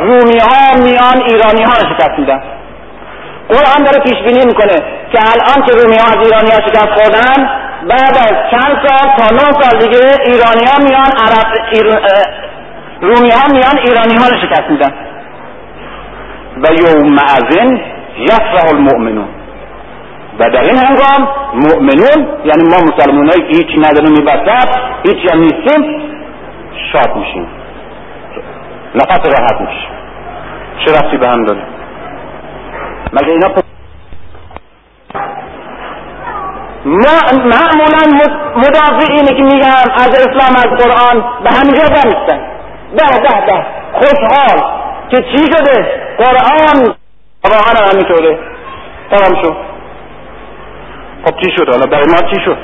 رومی ها میان ایرانی ها شکست میدن. قرآن داره پیش بینی می‌کنه که الان که رومی ها از ایرانی ها شکست خوردن بعد از چند سال تا نه سال دیگه ایرانی ها میان عرب رومی ها میان ایرانی ها رو شکست میدن. و یوم معزن یفرح المؤمنون. و در این هنگام مؤمنون یعنی ما مسلمان هایی که هیچی نداریم میبسد هیچی هم نیستیم شاد میشیم. نفس راحت میشیم چه رفتی به هم داره؟ مگه اینا ما معمولا مدافعینه که میگن از اسلام از قرآن به همینجا برمیستن ده ده ده. خوشحال که چی شده؟ قرآن. قرآن هم همینطوره. تمام شد. خب چی شد؟ حالا برای ما چی شد؟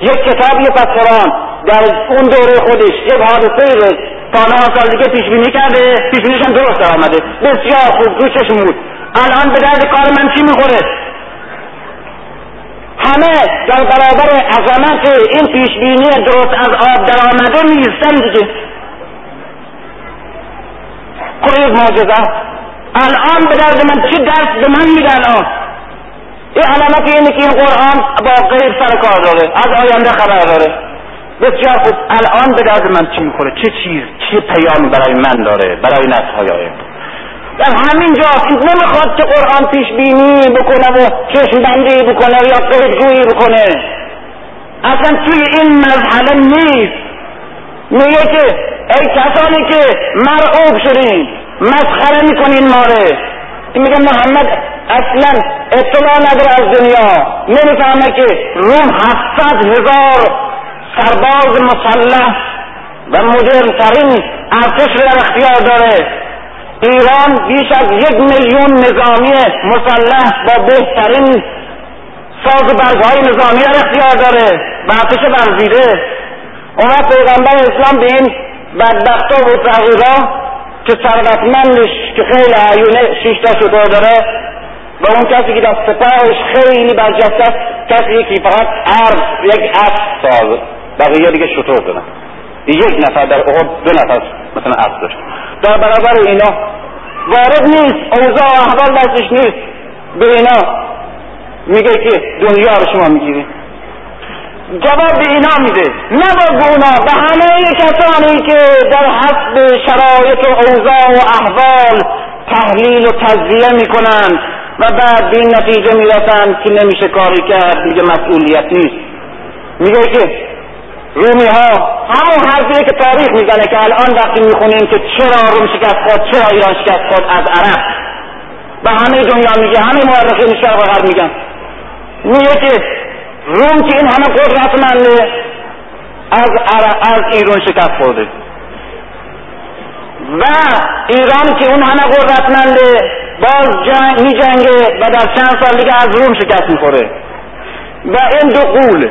یک کتابی پس قرآن در اون دوره خودش یک حادثه رو نه سال دیگه پیش بینی کرده پیش بینیش هم درست آمده. بسیار خوب چشم بود. الان به درد کار من چی می‌خوره؟ همه در برابر عظمت این پیش بینی درست از آب در آمده میستن دیگه. خواهید معجزه. الان به درد من چی درس به من میده الان این علامت اینه که این قرآن با غیر سر کار داره. از آینده خبر داره. بسیار خوب. الان به درد من چی می‌خوره؟ چه چیز چه پیامی برای من داره؟ برای نسل های در همین جا نمی‌خواد که قرآن پیش بینی بکنه و چشم بندی بکنه یا قیدگویی بکنه. اصلا توی این مرحله نیست. میگه که ای کسانی که مرعوب شدین مسخره می‌کنین ماره میگه محمد اصلا اطلاع نداره از دنیا نمی‌فهمه که روم هفتاد هزار سرباز مسلح و مدرن ترین ارتش در اختیار داره ایران بیش از یک میلیون نظامی مسلح با بهترین ساز برگهای نظامی در اختیار داره و ارتش ورزیده اون وقت پیغمبر اسلام به این بدبختا و تغییرا که ثروتمندش که خیلی عیونه شیشتا شطور داره و اون کسی که در سپاهش خیلی برجسته است کسی که فقط عرض یک اسب ساز. بقیه دیگه شطور دارن. یک نفر در احد دو نفر مثلا اسب داشت. در برابر اینا وارد نیست اوضاع احوال دستش نیست. به اینا میگه که دنیا رو شما می‌گیرید. جواب به اینا میده. نه به اونا به همه کسانی که در حسب شرایط و اوضاع و احوال تحلیل و تجزیه می‌کنن و بعد به این نتیجه می‌رسن که نمیشه کاری کرد دیگه مسئولیت نیست. میگه که رومی ها همون حرفیه که تاریخ می‌زنه که الان وقتی می‌خونیم که چرا روم شکست خود چرا ایران شکست خود از عرب. و همه دنیا میگه همه مورخین شرق و غرب میگن میگه که روم که این همه قدرتمنده از از ایران شکست خورده. و ایران که اون همه قدرتمنده باز جنگ می جنگه و در چند سال دیگه از روم شکست می‌خوره. و این دو قول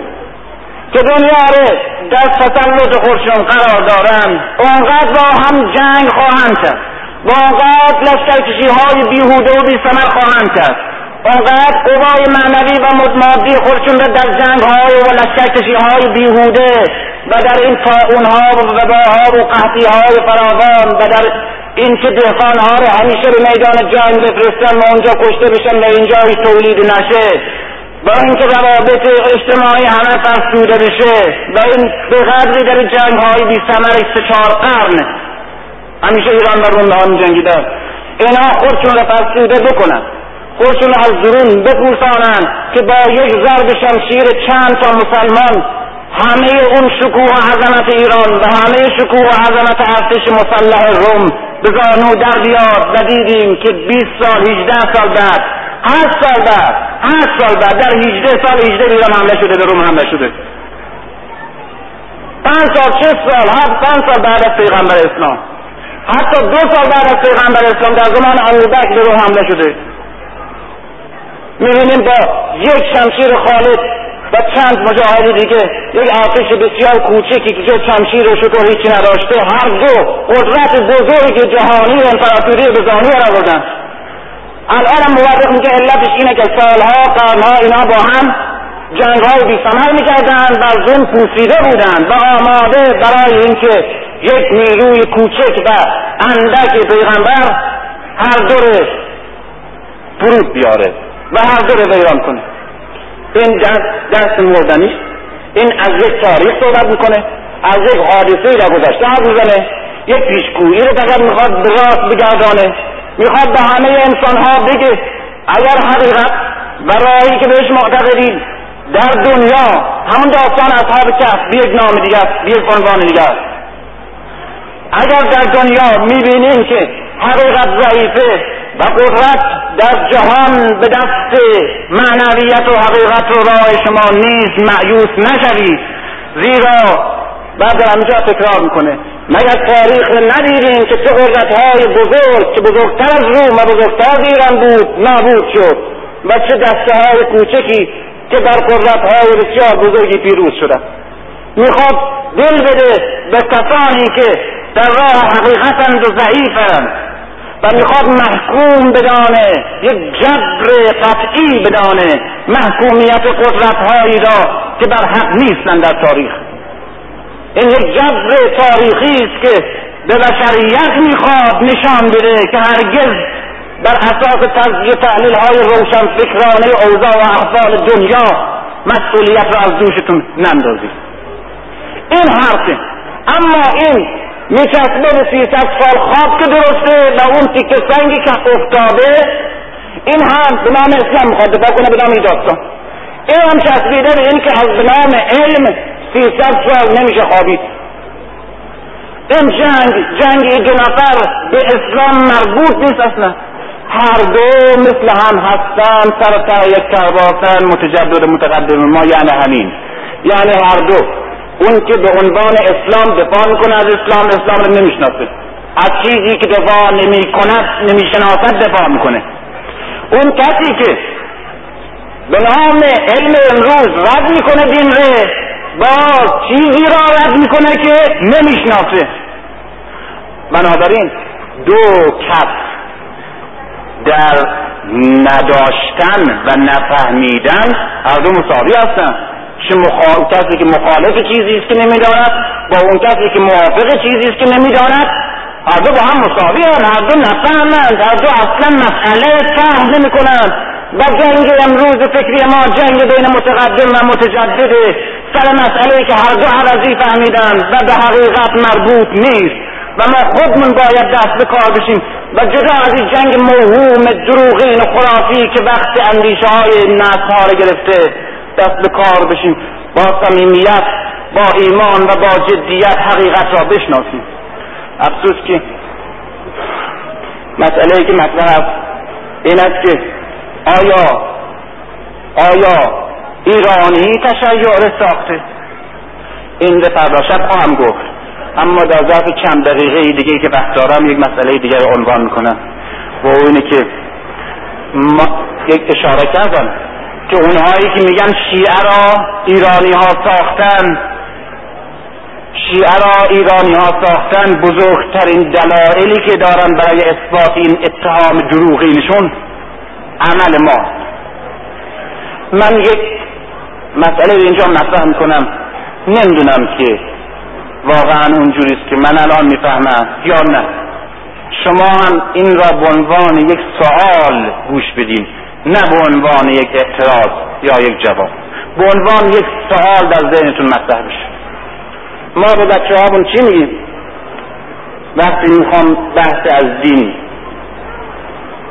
که دنیا رو در تسلط خودشون قرار دارند اونقدر با هم جنگ خواهند کرد. واقعات لشکرکشی های بیهوده و بیثمر خواهند کرد. اونقدر قوای معنوی و مادی خودشون را در جنگ های و لشکرکشی های بیهوده و در این طاعون ها و وباها و قحطی های فراوان و در این که دهقان ها رو همیشه به میدان جنگ بفرستن و اونجا کشته بشن و اینجا تولید نشه با اینکه روابط اجتماعی همه فرسوده بشه و این به قدری در جنگ های بی سمر سه چهار قرن همیشه ایران و روم هم جنگیدن اینا خودشون را فرسوده بکنن. خودشون از درون که با یک ضرب شمشیر چند تا مسلمان همه اون شکوه و عظمت ایران و همه شکوه و عظمت ارتش مسلح روم به زانو در بیاد و دیدیم که 20 سال 18 سال بعد 8 سال بعد 8 سال بعد در 18 سال 18 ایران حمله شده به روم حمله شده. پنج سال شش سال هفت پنج سال بعد از پیغمبر اسلام. حتی دو سال بعد از پیغمبر اسلام در زمان ابوبکر به روم حمله شده. می‌بینیم با یک شمشیر خالد و چند مجاهد دیگه یک آتش بسیار کوچکی که جز شمشیر و شکر هیچی نداشته هر دو قدرت بزرگ جهانی و امپراتوری به زانی آوردن. الان موافق میگه علتش اینه که سالها قرنها اینا با هم جنگ های بی سمر می‌کردن و زون پوسیده بودن و آماده برای اینکه یک نیروی کوچک و اندک پیغمبر هر دو فرود بیاره. و هر دو رو ویران کنه. این دست مردنی این از یک تاریخ صحبت می‌کنه از یک حادثه را گذشته حرف می‌زنه یک پیشگویی رو فقط می‌خواد به راست بگردانه. می‌خواد به همه انسان ها بگه اگر حقیقت و راهی که بهش معتقدید در دنیا همون داستان اصحاب کهف به یک نام دیگه است به یک عنوان دیگه است اگر در دنیا می‌بینیم که حقیقت ضعیفه و قدرت در جهان به دست معنویت و حقیقت و راه شما نیست معیوس نشوید. زیرا بعد در همجا تکرار می‌کنه. مگر تاریخ ندیدیم که چه قدرت های بزرگ که بزرگتر از روم و بزرگتر از ایران بود نابود شد و چه دسته های کوچکی که در قدرت های بسیار بزرگی پیروز شدن. می‌خواد دل بده به کسانی که در راه حقیقتند و ضعیفند و می‌خواد محکوم بدانه یک جبر قطعی بدانه محکومیت قدرت هایی را که بر حق نیستند در تاریخ. این یک جبر تاریخی است که به بشریت می‌خواد نشان بده که هرگز بر اساس تجزیه تحلیل های روشن فکرانه اوضاع و احوال دنیا مسئولیت را از دوشتون نندازید. این حرفه اما این میچسبه به سیصد سال خواب که درسته و اون تیکه سنگی که افتاده. این هم به نام اسلام می‌خواد دفاع کنه به نام این داستان. این هم چسبیده به این که از نام علم سیصد سال نمیشه خوابید. این جنگ جنگ دو نفر به اسلام مربوط نیست اصلا. هر دو مثل هم هستن سر تا یک کرباسن متجدد متقدم ما یعنی همین. یعنی هر دو. اون که به عنوان اسلام دفاع می‌کنه از اسلام اسلام رو نمی‌شناسه. از چیزی که دفاع نمی کند نمی‌شناسد دفاع می‌کنه. اون کسی که به نام علم امروز رد می‌کنه دین ره با چیزی را رد می‌کنه که نمی‌شناسه. بنابراین دو کس در نداشتن و نفهمیدن هر دو مساوی هستن. چه کسی که مخالف چیزی است که نمی‌داند با اون کسی که موافق چیزی است که نمی‌داند. هر دو با هم مساوی هر دو نفهمند هر دو اصلا مسئله فهم نمی‌کنند. و جنگ امروز فکری ما جنگ بین متقدم و متجدد سر مسئله که هر دو عوضی فهمیدند و به حقیقت مربوط نیست. و ما خودمون باید دست به کار بشیم. و جدا از این جنگ موهوم دروغین و خرافی که وقت اندیشه های نسل گرفته دست به کار بشیم. با صمیمیت با ایمان و با جدیت حقیقت را بشناسیم. افسوس که مسئله که مطرح است این است که آیا آیا ایرانی تشیع ساخته؟ این به فردا شب خواهم گفت. اما در ظرف چند دقیقه دیگه که وقت دارم یک مسئله دیگر عنوان می‌کنم. و اینه که ما یک اشاره کردم. که اونهایی که میگن شیعه را ایرانی ها ساختن شیعه را ایرانی ها ساختن بزرگترین دلایلی که دارن برای اثبات این اتهام دروغینشون عمل ما. من یک مسئله اینجا مطرح می‌کنم. نمی‌دونم که واقعا اونجوریست که من الان می‌فهمم یا نه. شما هم این را به عنوان یک سوال گوش بدین. نه به عنوان یک اعتراض یا یک جواب. به عنوان یک سوال در ذهنتون مطرح بشه. ما به بچه هامون چی میگیم؟ وقتی می‌خوام بحث از دین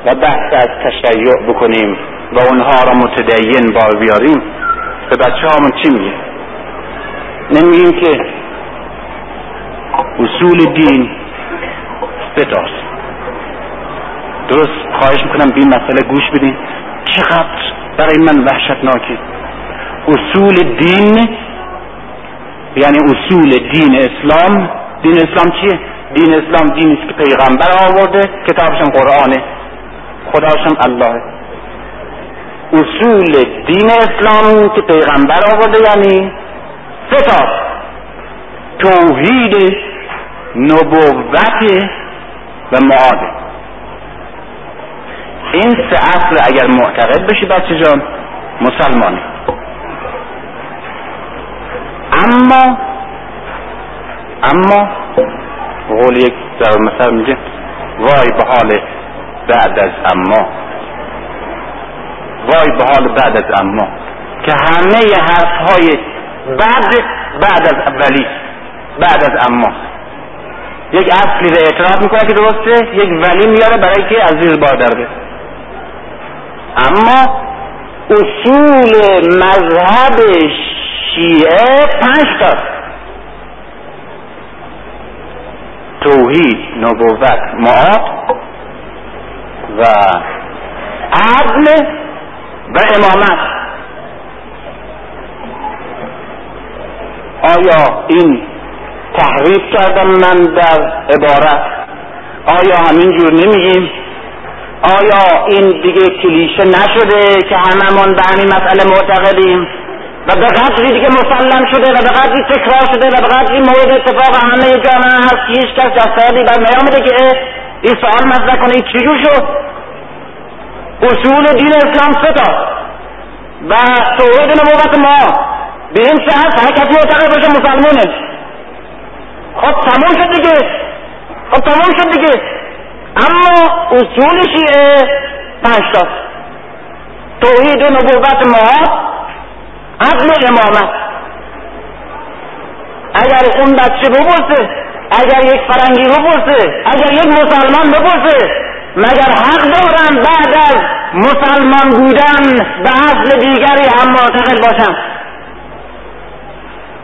و بحث از تشیع بکنیم و اونها را متدین با بیاریم به بچه هامون چی میگیم؟ نمیگیم که اصول دین ستاست درست خواهش می‌کنم به این مسئله گوش بدین. چقدر برای من وحشتناکی. اصول دین یعنی اصول دین اسلام. دین اسلام چیه؟ دین اسلام دینی که پیغمبر آورده کتابشم قرآنه. خداشم الله اصول دین اسلام که پیغمبر آورده یعنی سه تا. توحید نبوت و معاده این سه اصل اگر معتقد بشی بچه جان مسلمانی اما اما قول یک در مثل میگه وای به حال بعد از اما. وای به حال بعد از اما. که همه حرف های بعد بعد از اولی بعد از اما. یک اصلی رو اعتراف می‌کنه که درسته یک ولی میاره برای که از زیر بار درده اما اصول مذهب شیعه پنج تا. توحید نبوت معاد و عدل و امامت. آیا این تحریف کردم من در عبارت؟ آیا همینجور نمیگیم؟ آیا این دیگه کلیشه نشده که هممون به همین مسئله معتقدیم؟ و به قدری دیگه مسلم شده و به قدری تکرار شده و به قدری مورد اتفاق همه جامعه هست که هیچ کس جسادی بر نیامده که این سوال مطرح کنه این چجور شد؟ اصول دین اسلام ستا و توحید نبوت ما به این چه هست؟ هر کسی معتقد باشه مسلمونه خب تموم شد دیگه. خب تموم شد دیگه. اما اصول شیعه پنج تا. توحید نبوت ما عدل امامت. اگر اون بچه بپرسه اگر یک فرنگی بپرسه اگر یک مسلمان بپرسه مگر حق دارن بعد از مسلمان بودن به اصل دیگری هم معتقد باشن؟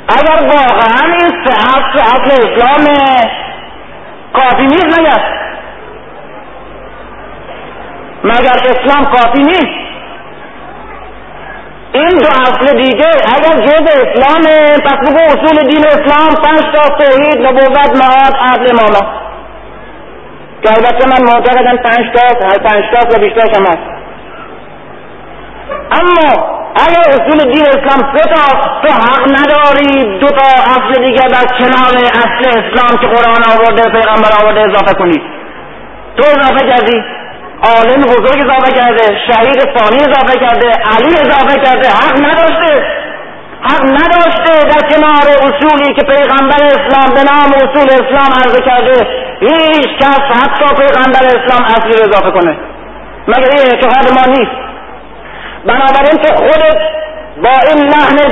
اگر واقعا این سه اصل اسلام کافی نیست مگر؟ مگر اسلام کافی نیست؟ این دو اصل دیگه اگر جز اسلام پس بگو اصول دین اسلام پنج تا توحید نبوت معاد عدل امامت. که البته من معتقدم پنج تا پنج تا و بیشترش هم هست. اما اگر اصول دین اسلام سه تا تو حق نداری دو تا اصل دیگه در کنار اصل اسلام که قرآن آورده پیغمبر آورده اضافه کنی. تو اضافه کردی؟ عالم بزرگ اضافه کرده شهید ثانی اضافه کرده علی اضافه کرده حق نداشته حق نداشته در کنار اصولی که پیغمبر اسلام به نام اصول اسلام عرضه کرده هیچ کس حتی پیغمبر اسلام اصلی رو اضافه کنه. مگر این اعتقاد ما نیست؟ بنابراین تو خودت با این لحن